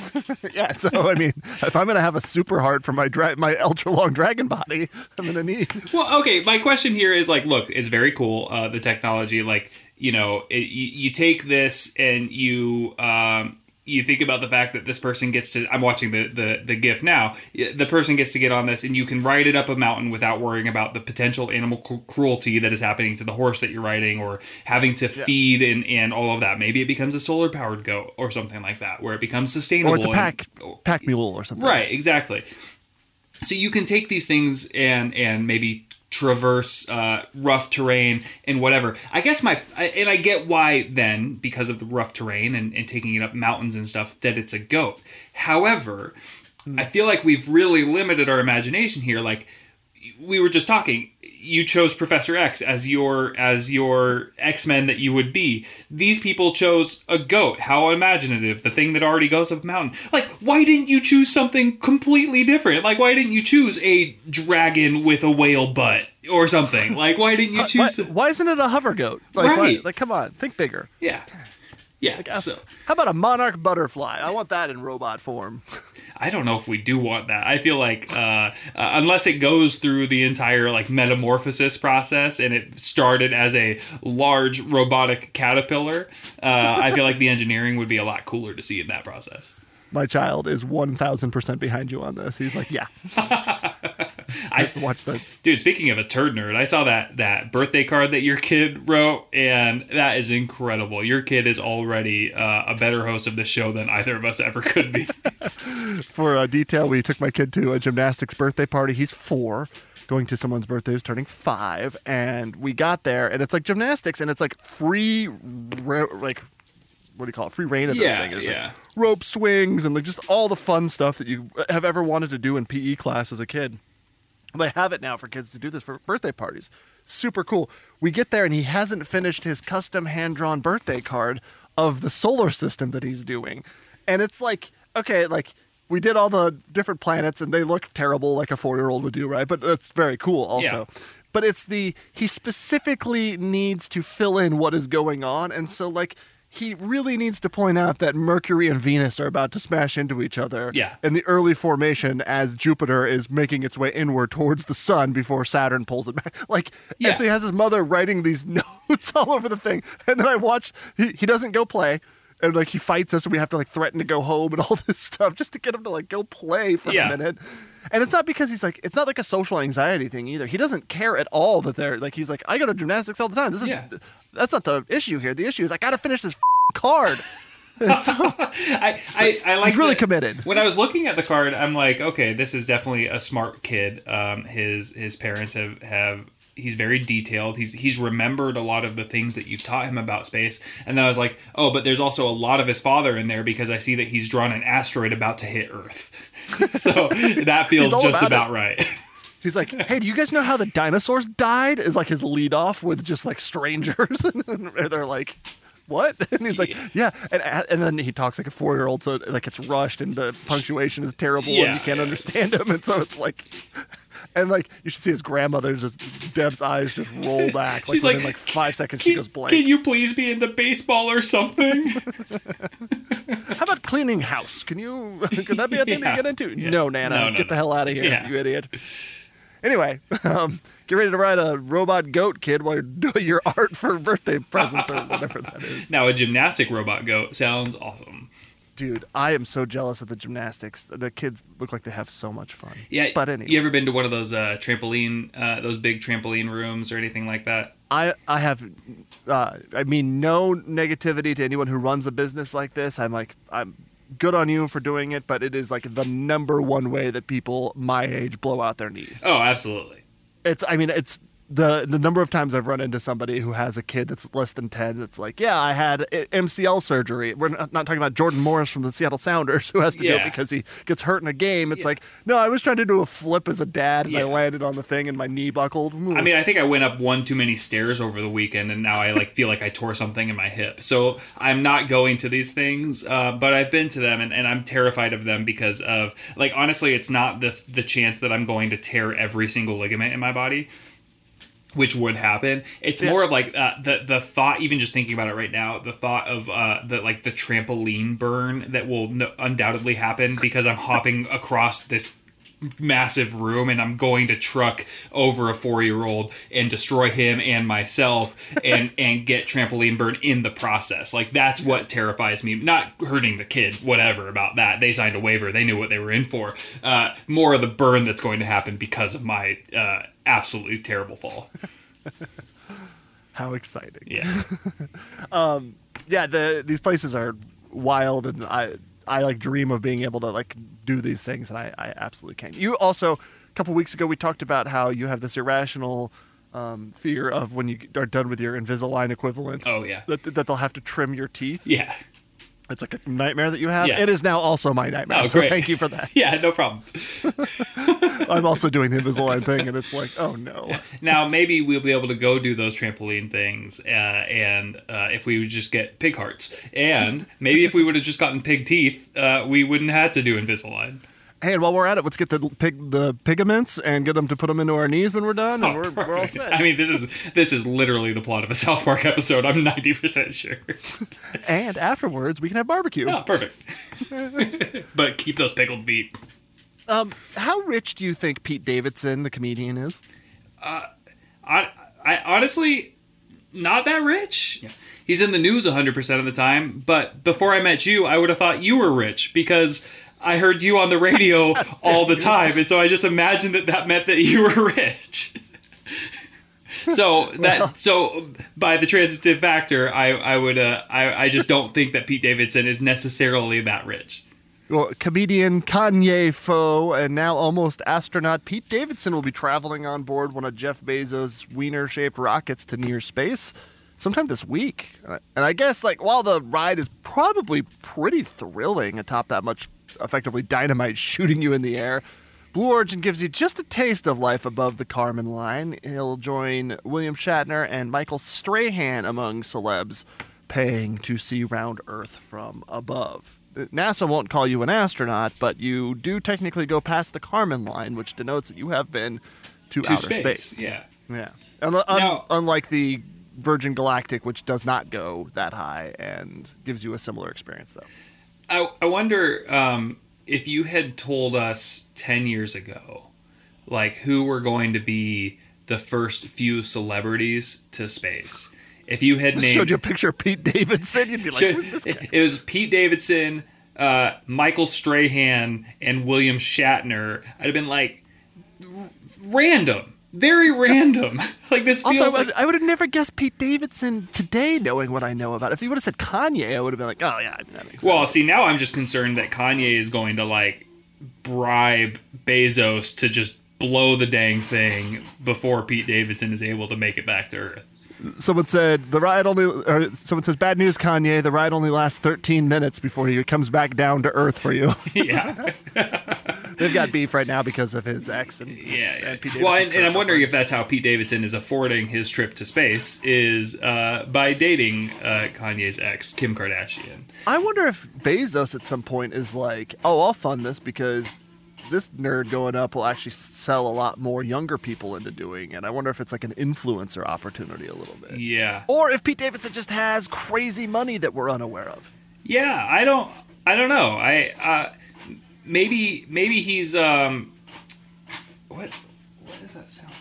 Speaker 2: yeah, so I mean, if I'm going to have a super heart for my dra- my ultra long dragon body, I'm going to need
Speaker 3: Well, okay. My question here is like, look, it's very cool. Uh, the technology, like, you know, it, you, you take this and you, um, you think about the fact that this person gets to i'm watching the, the the gif now the person gets to get on this and you can ride it up a mountain without worrying about the potential animal cru- cruelty that is happening to the horse that you're riding or having to feed and and all of that maybe it becomes a solar powered goat or something like that where it becomes sustainable
Speaker 2: Or it's a
Speaker 3: and-
Speaker 2: pack pack mule or something.
Speaker 3: Right, exactly. So you can take these things and and maybe traverse uh, rough terrain and whatever. I guess my and I get why then because of the rough terrain and, and taking it up mountains and stuff that it's a goat. However, I feel like we've really limited our imagination here. Like we were just talking you chose professor x as your as your x-men that you would be these people chose a goat how imaginative the thing that already goes up a mountain like why didn't you choose something completely different like why didn't you choose a dragon with a whale butt or something like why didn't you
Speaker 2: Why,
Speaker 3: choose
Speaker 2: why isn't it a hover goat? Like, why-
Speaker 3: Right.
Speaker 2: like, come on, think bigger.
Speaker 3: yeah yeah uh, so
Speaker 2: How about a monarch butterfly? I want that in robot form.
Speaker 3: I don't know if we do want that. I feel like uh, uh, unless it goes through the entire like metamorphosis process and it started as a large robotic caterpillar, uh, I feel like the engineering would be a lot cooler to see in that process.
Speaker 2: My child is one thousand percent behind you on this. He's like, yeah,
Speaker 3: I,
Speaker 2: watch that.
Speaker 3: dude, speaking of a turd nerd, I saw that that birthday card that your kid wrote, and that is incredible. Your kid is already uh, a better host of this show than either of us ever could be.
Speaker 2: For a detail, we took my kid to a gymnastics birthday party. He's four, going to someone's birthday who's turning five, and we got there, and it's like gymnastics, and it's like free, like what do you call it? Free reign of this
Speaker 3: Yeah,
Speaker 2: thing. There's,
Speaker 3: yeah.
Speaker 2: Like rope swings and like just all the fun stuff that you have ever wanted to do in PE class as a kid. They have it now for kids to do this for birthday parties. Super cool. We get there and he hasn't finished his custom hand drawn birthday card of the solar system that he's doing. And it's like, okay, like we did all the different planets and they look terrible like a four year old would do, right? But it's very cool also. But it's the, he specifically needs to fill in what is going on. And so, like, he really needs to point out that Mercury and Venus are about to smash into each other
Speaker 3: Yeah.
Speaker 2: in the early formation as Jupiter is making its way inward towards the sun before Saturn pulls it back. Like,
Speaker 3: Yeah.
Speaker 2: and so he has his mother writing these notes all over the thing. And then I watch, he, he doesn't go play. And like he fights us, and we have to like threaten to go home and all this stuff just to get him to like go play for
Speaker 3: Yeah.
Speaker 2: a minute. And it's not because he's like, it's not like a social anxiety thing either. He doesn't care at all that they're like, he's like, I go to gymnastics all the time. This is,
Speaker 3: Yeah.
Speaker 2: that's not the issue here. The issue is I got to finish this card. So
Speaker 3: I, I, I like
Speaker 2: he's really
Speaker 3: the-
Speaker 2: committed.
Speaker 3: When I was looking at the card, I'm like, okay, this is definitely a smart kid. Um, his his parents have have he's very detailed. He's he's remembered a lot of the things that you've taught him about space. And then I was like, oh, but there's also a lot of his father in there because I see that he's drawn an asteroid about to hit Earth. so that feels just
Speaker 2: about
Speaker 3: about right.
Speaker 2: He's like, hey, do you guys know how the dinosaurs died? Is like his lead off with just like strangers. and they're like, what? And he's like, yeah. And, and then he talks like a four year old. So like it's rushed and the punctuation is terrible and you can't understand him. And so it's like, and like you should see his grandmother just, Deb's eyes just roll back. Like
Speaker 3: She's
Speaker 2: within
Speaker 3: like,
Speaker 2: like, five seconds, she goes blank.
Speaker 3: can you please be into baseball or something?
Speaker 2: How about cleaning house? Can you, could that be a thing
Speaker 3: Yeah.
Speaker 2: to get into?
Speaker 3: Yeah.
Speaker 2: No, Nana,
Speaker 3: No, no,
Speaker 2: get the hell out of here,
Speaker 3: Yeah.
Speaker 2: you idiot. Anyway, um, get ready to ride a robot goat kid while you're doing your art for birthday presents or whatever that is.
Speaker 3: now a gymnastic robot goat sounds awesome.
Speaker 2: Dude, I am so jealous of the gymnastics. The kids look like they have so much fun.
Speaker 3: Yeah,
Speaker 2: But anyway,
Speaker 3: you ever been to one of those uh, trampoline, uh, those big trampoline rooms or anything like that?
Speaker 2: I I have, uh, I mean, no negativity to anyone who runs a business like this. I'm like, I'm good on you for doing it, but it is like the number one way that people my age blow out their knees.
Speaker 3: Oh, absolutely.
Speaker 2: it's i mean it's the the number of times I've run into somebody who has a kid that's less than 10 it's like, yeah, I had MCL surgery. We're not, not talking about Jordan Morris from the Seattle Sounders who has to do it because he gets hurt in a game. It's like, no, I was trying to do a flip as a dad and I landed on the thing and my knee buckled.
Speaker 3: I mean, I think I went up one too many stairs over the weekend, and now I like feel like I tore something in my hip. So I'm not going to these things, uh, but I've been to them, and, and I'm terrified of them because of like honestly, it's not the the chance that I'm going to tear every single ligament in my body. Which would happen. It's more of like uh, the the thought. Even just thinking about it right now, the thought of uh, the like the trampoline burn that will no, undoubtedly happen because I'm hopping across this massive room and I'm going to truck over a four year old and destroy him and myself and and get trampoline burn in the process. Like that's what terrifies me. Not hurting the kid, whatever about that. They signed a waiver. They knew what they were in for. Uh, more of the burn that's going to happen because of my uh, absolutely terrible fall.
Speaker 2: How exciting.
Speaker 3: Yeah.
Speaker 2: um, yeah, the these places are wild, and I I like dream of being able to like do these things, and I, I absolutely can. You also a couple weeks ago we talked about how you have this irrational um, fear of when you are done with your Invisalign equivalent.
Speaker 3: Oh, yeah.
Speaker 2: that, that they'll have to trim your teeth.
Speaker 3: Yeah.
Speaker 2: It's like a nightmare that you have.
Speaker 3: Yeah.
Speaker 2: It is now also my nightmare.
Speaker 3: Oh,
Speaker 2: so
Speaker 3: great.
Speaker 2: thank you for that.
Speaker 3: Yeah, no problem.
Speaker 2: I'm also doing the Invisalign thing, and it's like, oh no.
Speaker 3: Now maybe we'll be able to go do those trampoline things, uh, and uh, if we would just get pig hearts, and maybe if we would have just gotten pig teeth, uh, we wouldn't have to do Invisalign.
Speaker 2: Hey, and while we're at it, let's get the pig the pigaments and get them to put them into our knees when we're done, and
Speaker 3: Oh,
Speaker 2: we're, we're all set.
Speaker 3: I mean, this is this is literally the plot of a South Park episode. I'm ninety percent sure.
Speaker 2: and afterwards, we can have barbecue.
Speaker 3: Oh, perfect. but keep those pickled feet.
Speaker 2: How rich do you think Pete Davidson, the comedian, is?
Speaker 3: Uh, I, I honestly not that rich. He's in the news 100% of the time, but before I met you, I would have thought you were rich because I heard you on the radio all the time, and so I just imagined that that meant that you were rich. so that so by the transitive factor, I I would uh, I I just don't think that Pete Davidson is necessarily that rich.
Speaker 2: Well, comedian Kanye Foe and now almost astronaut Pete Davidson will be traveling on board one of Jeff Bezos' wiener-shaped rockets to near space sometime this week. And I guess, like, while the ride is probably pretty thrilling atop that much effectively dynamite shooting you in the air, Blue Origin gives you just a taste of life above the Karman line. He'll join William Shatner and Michael Strahan among celebs paying to see round Earth from above. NASA won't call you an astronaut, but you do technically go past the Karman line, which denotes that you have been to,
Speaker 3: To
Speaker 2: outer
Speaker 3: space,
Speaker 2: space.
Speaker 3: yeah.
Speaker 2: Yeah. Un- un- unlike the Virgin Galactic, which does not go that high and gives you a similar experience, though.
Speaker 3: I, I wonder um, if you had told us 10 years ago, like who were going to be the first few celebrities to space. If you had named.
Speaker 2: Showed you a picture of Pete Davidson, you'd be like, "Who's this guy?"
Speaker 3: It was Pete Davidson, uh, Michael Strahan, and William Shatner. I'd have been like, r- random. Very random. like this feels
Speaker 2: Also, I
Speaker 3: like
Speaker 2: would, I would have never guessed Pete Davidson today, knowing what I know about. it. If he would have said Kanye, I would have been like, "Oh yeah, that makes sense."
Speaker 3: Well, see, now I'm just concerned that Kanye is going to like bribe Bezos to just blow the dang thing before Pete Davidson is able to make it back to Earth.
Speaker 2: Someone said the ride only. Or someone says, "Bad news, Kanye. The ride only lasts 13 minutes before he comes back down to earth for you."
Speaker 3: Yeah,
Speaker 2: They've got beef right now because of his ex and
Speaker 3: yeah. yeah.
Speaker 2: and
Speaker 3: well, and, and I'm wondering if that's how Pete Davidson is affording his trip to space is uh, by dating uh, Kanye's ex, Kim Kardashian.
Speaker 2: I wonder if Bezos at some point is like, "Oh, I'll fund this because this nerd going up will actually sell a lot more younger people into doing it." I wonder if it's like an influencer opportunity a little bit.
Speaker 3: Yeah,
Speaker 2: Or if Pete Davidson just has crazy money that we're unaware of.
Speaker 3: Yeah, I don't I don't know. I uh maybe maybe he's um what what does that sound?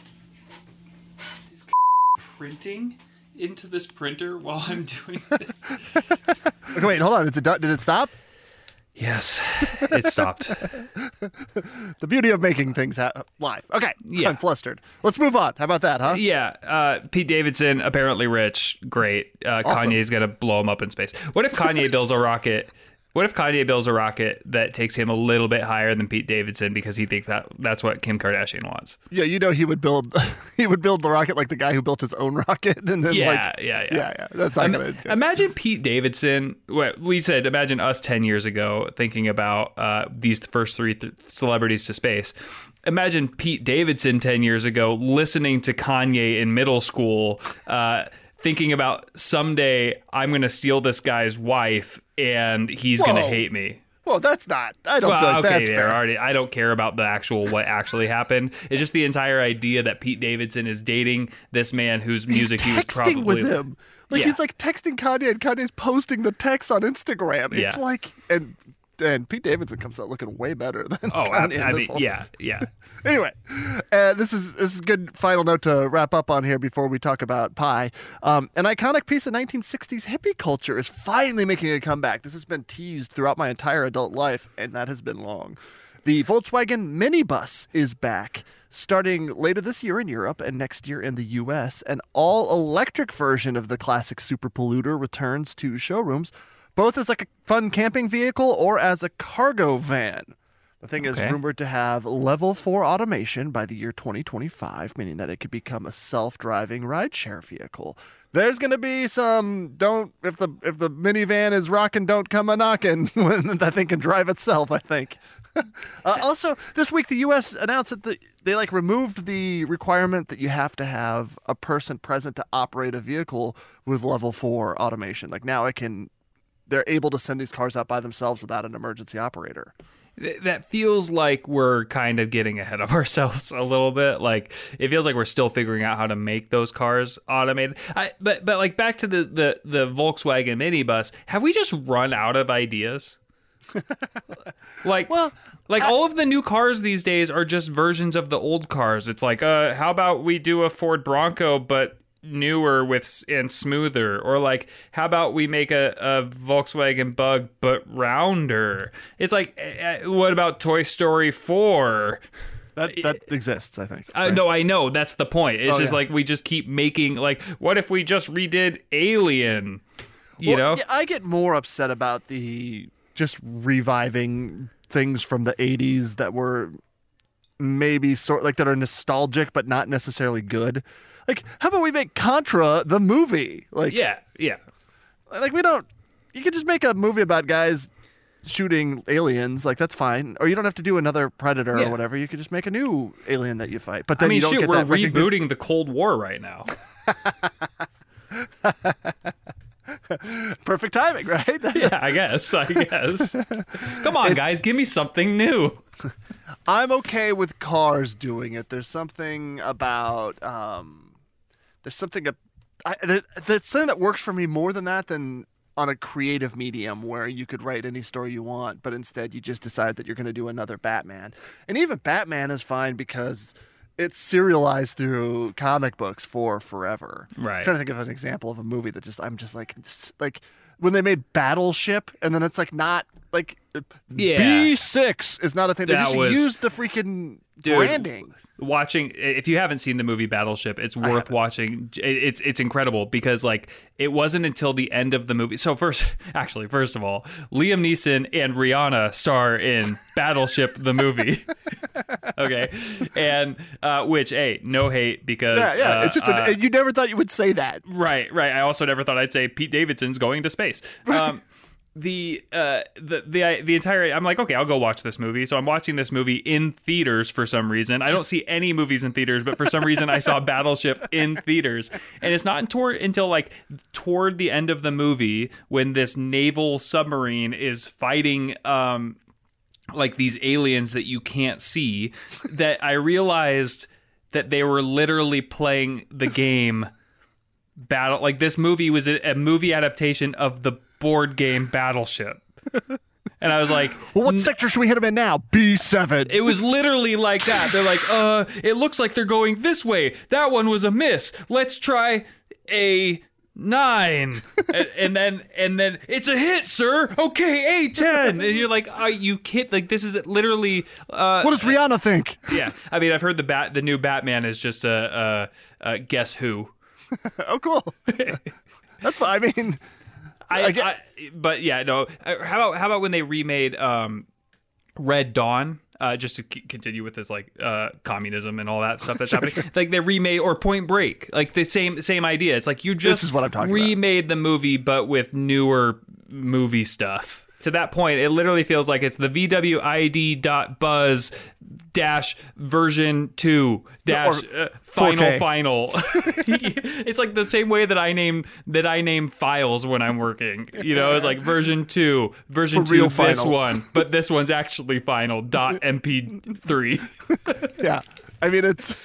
Speaker 3: Is printing into this printer while I'm doing it?
Speaker 2: Okay, wait, hold on. Is it? Did it stop?
Speaker 3: Yes, it stopped.
Speaker 2: The beauty of making things ha- live. Okay,
Speaker 3: Yeah.
Speaker 2: I'm flustered. Let's move on. How about that, huh?
Speaker 3: Yeah, uh, Pete Davidson apparently rich, great. Uh,
Speaker 2: Awesome.
Speaker 3: Kanye's gonna blow him up in space. What if Kanye builds a rocket? What if Kanye builds a rocket that takes him a little bit higher than Pete Davidson because he thinks that that's what Kim Kardashian wants?
Speaker 2: Yeah, you know he would build he would build the rocket like the guy who built his own rocket, and then
Speaker 3: Yeah,
Speaker 2: like
Speaker 3: yeah, yeah.
Speaker 2: yeah, yeah. That's not
Speaker 3: Im-
Speaker 2: gonna.
Speaker 3: Imagine Pete Davidson. What we said. Imagine us ten years ago thinking about uh, these first three th- celebrities to space. Imagine Pete Davidson ten years ago listening to Kanye in middle school, uh, thinking about someday I'm going to steal this guy's wife and he's going to hate me.
Speaker 2: Well, that's not. I don't feel like
Speaker 3: okay,
Speaker 2: that's
Speaker 3: there
Speaker 2: fair.
Speaker 3: already. I don't care about the actual what actually happened. It's just the entire idea that Pete Davidson is dating this man whose music
Speaker 2: he's
Speaker 3: he was
Speaker 2: texting
Speaker 3: probably
Speaker 2: with him. Like
Speaker 3: Yeah.
Speaker 2: he's like texting Kanye, and Kanye's posting the text on Instagram. It's
Speaker 3: Yeah.
Speaker 2: like, and and Pete Davidson comes out looking way better than
Speaker 3: Oh, I,
Speaker 2: Kanye
Speaker 3: I mean,
Speaker 2: whole
Speaker 3: yeah, yeah.
Speaker 2: anyway, uh, this is this is a good final note to wrap up on here before we talk about pie. Um, an iconic piece of 1960s hippie culture is finally making a comeback. This has been teased throughout my entire adult life, and that has been long. The Volkswagen minibus is back, starting later this year in Europe and next year in the U.S. An all-electric version of the classic super polluter returns to showrooms, both as like a fun camping vehicle or as a cargo van. The thing is rumored to have level four automation by the year 2025, meaning that it could become a self-driving rideshare vehicle. There's going to be some don't if the if the minivan is rocking, don't come a knocking when that thing can drive itself. I think. uh, also, this week the U.S. announced that the, they like removed the requirement that you have to have a person present to operate a vehicle with level four automation. Like now, it can. They're able to send these cars out by themselves without an emergency operator.
Speaker 3: That feels like we're kind of getting ahead of ourselves a little bit. Like it feels like we're still figuring out how to make those cars automated. I, but but like back to the the the Volkswagen minibus, have we just run out of ideas? like
Speaker 2: Well,
Speaker 3: like all of the new cars these days are just versions of the old cars. It's like, uh, how about we do a Ford Bronco but newer with and smoother, or like, how about we make a, a Volkswagen Bug but rounder? It's like, uh, what about Toy Story Four?
Speaker 2: That that exists, I think.
Speaker 3: Uh, no, I know that's the point. It's
Speaker 2: Oh,
Speaker 3: just
Speaker 2: yeah.
Speaker 3: like we just keep making like, what if we just redid Alien? You
Speaker 2: Well,
Speaker 3: know,
Speaker 2: I get more upset about the just reviving things from the 80s that were maybe sort like that are nostalgic but not necessarily good. Like how about we make Contra the movie? Like
Speaker 3: yeah, yeah.
Speaker 2: like we don't you could just make a movie about guys shooting aliens like that's fine or you don't have to do another predator
Speaker 3: Yeah.
Speaker 2: or whatever you could just make a new alien that you fight but
Speaker 3: I
Speaker 2: then
Speaker 3: mean,
Speaker 2: you don't
Speaker 3: shoot,
Speaker 2: get
Speaker 3: we're
Speaker 2: that
Speaker 3: rebooting the Cold War right now.
Speaker 2: perfect timing right
Speaker 3: yeah, I guess. I guess. Come on, guys, give me something new.
Speaker 2: I'm okay with cars doing it. There's something about um, there's something a, I, there, there's something that works for me more than that than on a creative medium where you could write any story you want, but instead you just decide that you're going to do another Batman. And even Batman is fine because it's serialized through comic books for forever.
Speaker 3: Right.
Speaker 2: I'm trying to think of an example of a movie that just I'm just like like when they made Battleship and then it's like not like
Speaker 3: Yeah.
Speaker 2: B6 is not a thing. They
Speaker 3: That
Speaker 2: just
Speaker 3: was-
Speaker 2: use the freaking
Speaker 3: Dude,
Speaker 2: branding.
Speaker 3: Watching, if you haven't seen the movie Battleship, it's worth watching. It- It's it's incredible because like it wasn't until the end of the movie. So first, actually, first of all, Liam Neeson and Rihanna star in Battleship the movie. okay, and uh, which hey, no hate because
Speaker 2: Yeah, yeah.
Speaker 3: uh,
Speaker 2: it's just
Speaker 3: uh,
Speaker 2: you never thought you would say that.
Speaker 3: Right, right. I also never thought I'd say Pete Davidson's going to space. Um, the uh the the the entire I'm like okay I'll go watch this movie. So I'm watching this movie in theaters for some reason. I don't see any movies in theaters but for some reason I saw Battleship in theaters. And it's not until until like toward the end of the movie when this naval submarine is fighting um like these aliens that you can't see that I realized that they were literally playing the game battle like this movie was a, a movie adaptation of the board game battleship and i was like
Speaker 2: Well, what sector should we hit him in now? B7.
Speaker 3: it was literally like that they're like uh it looks like they're going this way that one was a miss let's try a nine and, and then and then it's a hit sir okay a 10 and you're like are you kid like this is literally uh
Speaker 2: what does Rihanna think?
Speaker 3: yeah i mean i've heard the bat the new batman is just a, a, a guess who
Speaker 2: oh, cool. That's fine. I mean,
Speaker 3: I,
Speaker 2: I
Speaker 3: I- but yeah, no. Uh, How about how about when they remade um, Red Dawn? Uh, just to c- continue with this like uh, communism and all that stuff that's happening, like they remade or Point Break, like the same same idea. It's like you just this
Speaker 2: is what I'm talking about.
Speaker 3: remade the movie, but with newer movie stuff. To that point, it literally feels like it's the VWID dot Buzz dash version two dash uh, final final. it's like the same way that I name that I name files when I'm working. You know, it's like version two, version
Speaker 2: For
Speaker 3: two, this
Speaker 2: final.
Speaker 3: one, but this one's actually final dot mp3.
Speaker 2: yeah. I mean, it's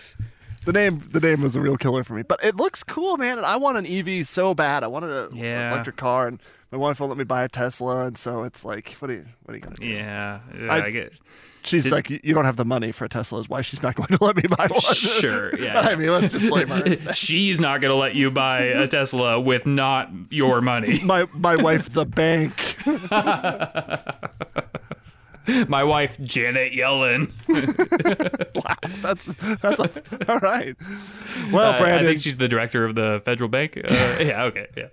Speaker 2: The name the name was a real killer for me. But it looks cool, man, and I want an EV so bad. I wanted an
Speaker 3: Yeah.
Speaker 2: electric car and my wife won't let me buy a Tesla, and so it's like, what are you, what are you gonna do?
Speaker 3: Yeah, yeah,
Speaker 2: I-
Speaker 3: I, get.
Speaker 2: She's
Speaker 3: Did-
Speaker 2: like, you don't have the money for a Tesla, is why she's not going to let me buy one.
Speaker 3: Sure, yeah.
Speaker 2: I mean, let's just blame her.
Speaker 3: She's not going to let you buy a Tesla with not your money.
Speaker 2: my my wife, the bank.
Speaker 3: My wife, Janet Yellen.
Speaker 2: wow, that's that's a, all right. Well,
Speaker 3: Uh, I think she's the director of the federal bank. Uh, yeah, okay, yeah.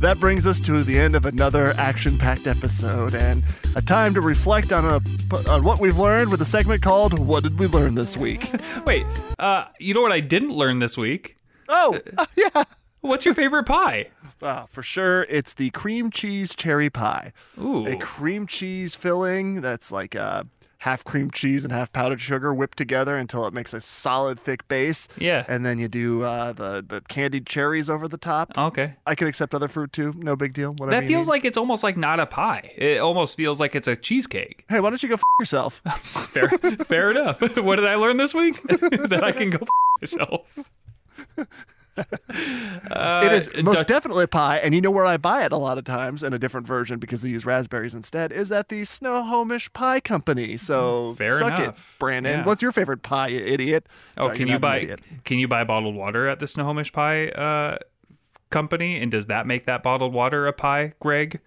Speaker 2: that brings us to the end of another action-packed episode and a time to reflect on a on what we've learned with a segment called "What Did We Learn This Week."
Speaker 3: Wait, uh, you know what I didn't learn this week?
Speaker 2: Oh, uh, yeah.
Speaker 3: What's your favorite pie?
Speaker 2: Uh, for sure, it's the cream cheese cherry pie.
Speaker 3: Ooh.
Speaker 2: A cream cheese filling that's like uh, half cream cheese and half powdered sugar whipped together until it makes a solid, thick base.
Speaker 3: Yeah.
Speaker 2: And then you do uh, the, the candied cherries over the top.
Speaker 3: Okay.
Speaker 2: I can accept other fruit too. No big deal. Whatever
Speaker 3: That feels like it's almost like not a pie. It almost feels like it's a cheesecake.
Speaker 2: Hey, why don't you go f- yourself?
Speaker 3: Fair, fair enough. what did I learn this week? that I can go f- myself.
Speaker 2: it is most definitely a pie, and you know where I buy it a lot of times in a different version because they use raspberries instead. Is at the Snohomish Pie Company. So
Speaker 3: Fair
Speaker 2: suck
Speaker 3: enough.
Speaker 2: it, Brandon.
Speaker 3: Yeah.
Speaker 2: What's your favorite pie, you idiot?
Speaker 3: Oh,
Speaker 2: Sorry,
Speaker 3: can you buy can you buy bottled water at the Snohomish Pie uh, company? And does that make that bottled water a pie, Greg?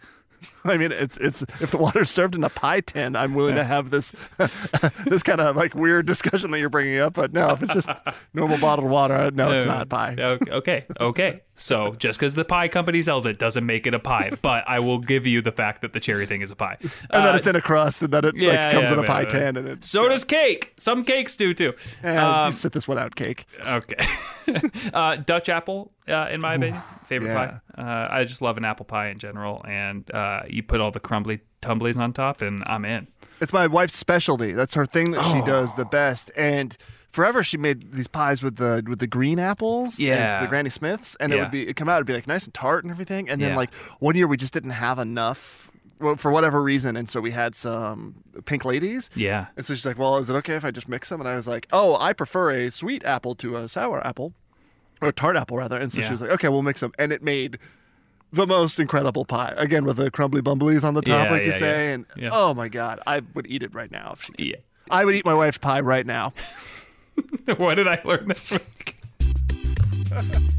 Speaker 2: I mean, it's it's if the water's served in a pie tin, I'm willing to have this this kind of like weird discussion that you're bringing up. But no, if it's just normal bottled water, no, it's not pie.
Speaker 3: Okay, okay. So just because the pie company sells it doesn't make it a pie, but I will give you the fact that the cherry thing is a pie.
Speaker 2: And then
Speaker 3: Uh,
Speaker 2: it's in a crust, and then it
Speaker 3: yeah,
Speaker 2: like comes
Speaker 3: yeah,
Speaker 2: in a pie
Speaker 3: yeah.
Speaker 2: tin, and it's
Speaker 3: so does cake. Some cakes do too. Um,
Speaker 2: sit this one out, cake.
Speaker 3: Okay. uh, Dutch apple, uh, in my opinion, favorite
Speaker 2: yeah.
Speaker 3: pie. Uh, I just love an apple pie in general, and uh, you put all the crumbly tumblies on top, and I'm in.
Speaker 2: It's my wife's specialty. That's her thing that she oh. does
Speaker 3: Oh.
Speaker 2: the best. And forever she made these pies with the with the green apples. and
Speaker 3: Yeah.
Speaker 2: the Granny Smiths, and it would be it'd come out, it'd be like nice and tart and everything. And then
Speaker 3: Yeah.
Speaker 2: like one year we just didn't have enough. Well, for whatever reason, and so we had some pink ladies.
Speaker 3: Yeah.
Speaker 2: And so she's like, "Well, is it okay if I just mix them?" And I was like, "Oh, I prefer a sweet apple to a sour apple, or a tart apple rather." And so
Speaker 3: Yeah.
Speaker 2: she was like, "Okay, we'll mix them," and it made the most incredible pie. Again, with the crumbly bumblies on the top,
Speaker 3: Yeah,
Speaker 2: like you say,
Speaker 3: yeah.
Speaker 2: and
Speaker 3: Yeah.
Speaker 2: oh my god, I would eat it right now if she.
Speaker 3: Yeah.
Speaker 2: I would eat my wife's pie right now.
Speaker 3: what did I learn this week?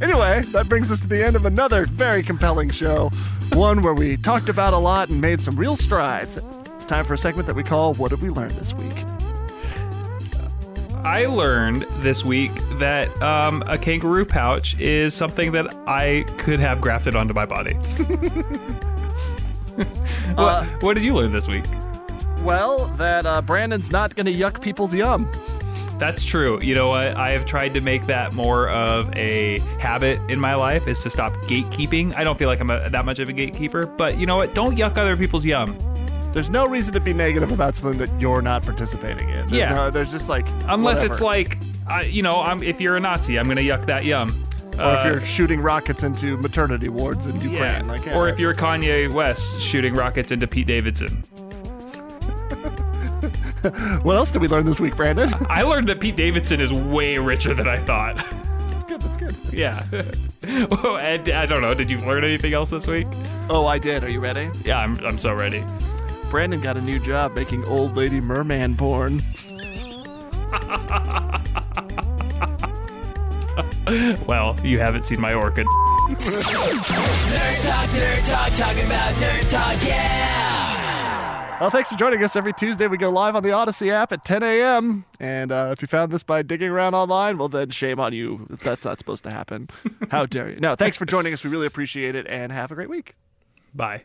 Speaker 2: Anyway, that brings us to the end of another very compelling show, one where we talked about a lot and made some real strides. It's time for a segment that we call "What Did We Learn This Week."
Speaker 3: I learned this week that um, a kangaroo pouch is something that I could have grafted onto my body. what, what did you learn this week?
Speaker 2: Well, that uh, Brandon's not going to yuck people's yum.
Speaker 3: That's true. You know what? I have tried to make that more of a habit in my life is to stop gatekeeping. I don't feel like I'm a, that much of a gatekeeper, but you know what? Don't yuck other people's yum.
Speaker 2: There's no reason to be negative about something that you're not participating in. There's
Speaker 3: Yeah.
Speaker 2: no, there's just like
Speaker 3: Unless it's like, I, you know, I'm, if you're a Nazi, I'm going to yuck that yum.
Speaker 2: or
Speaker 3: Uh,
Speaker 2: if you're shooting rockets into maternity wards in Ukraine.
Speaker 3: yeah.
Speaker 2: Like, yeah,
Speaker 3: or if you're Kanye West shooting rockets into Pete Davidson.
Speaker 2: what else did we learn this week, Brandon?
Speaker 3: I learned that Pete Davidson is way richer than I thought.
Speaker 2: that's good. That's good.
Speaker 3: yeah. oh, and I don't know. Did you learn anything else this week?
Speaker 2: Oh, I did. Are you ready?
Speaker 3: Yeah, I'm, I'm so ready.
Speaker 2: Brandon got a new job making old lady merman porn.
Speaker 3: Well, you haven't seen my orchid.
Speaker 1: Nerd talk, nerd talk, talking about nerd talk, yeah.
Speaker 2: Well, thanks for joining us every Tuesday. We go live on the Audacy app at 10 a.m. And uh, if you found this by digging around online, well, then shame on you. That's not supposed to happen. How dare you? No, thanks for joining us. We really appreciate it, and have a great week.
Speaker 3: Bye.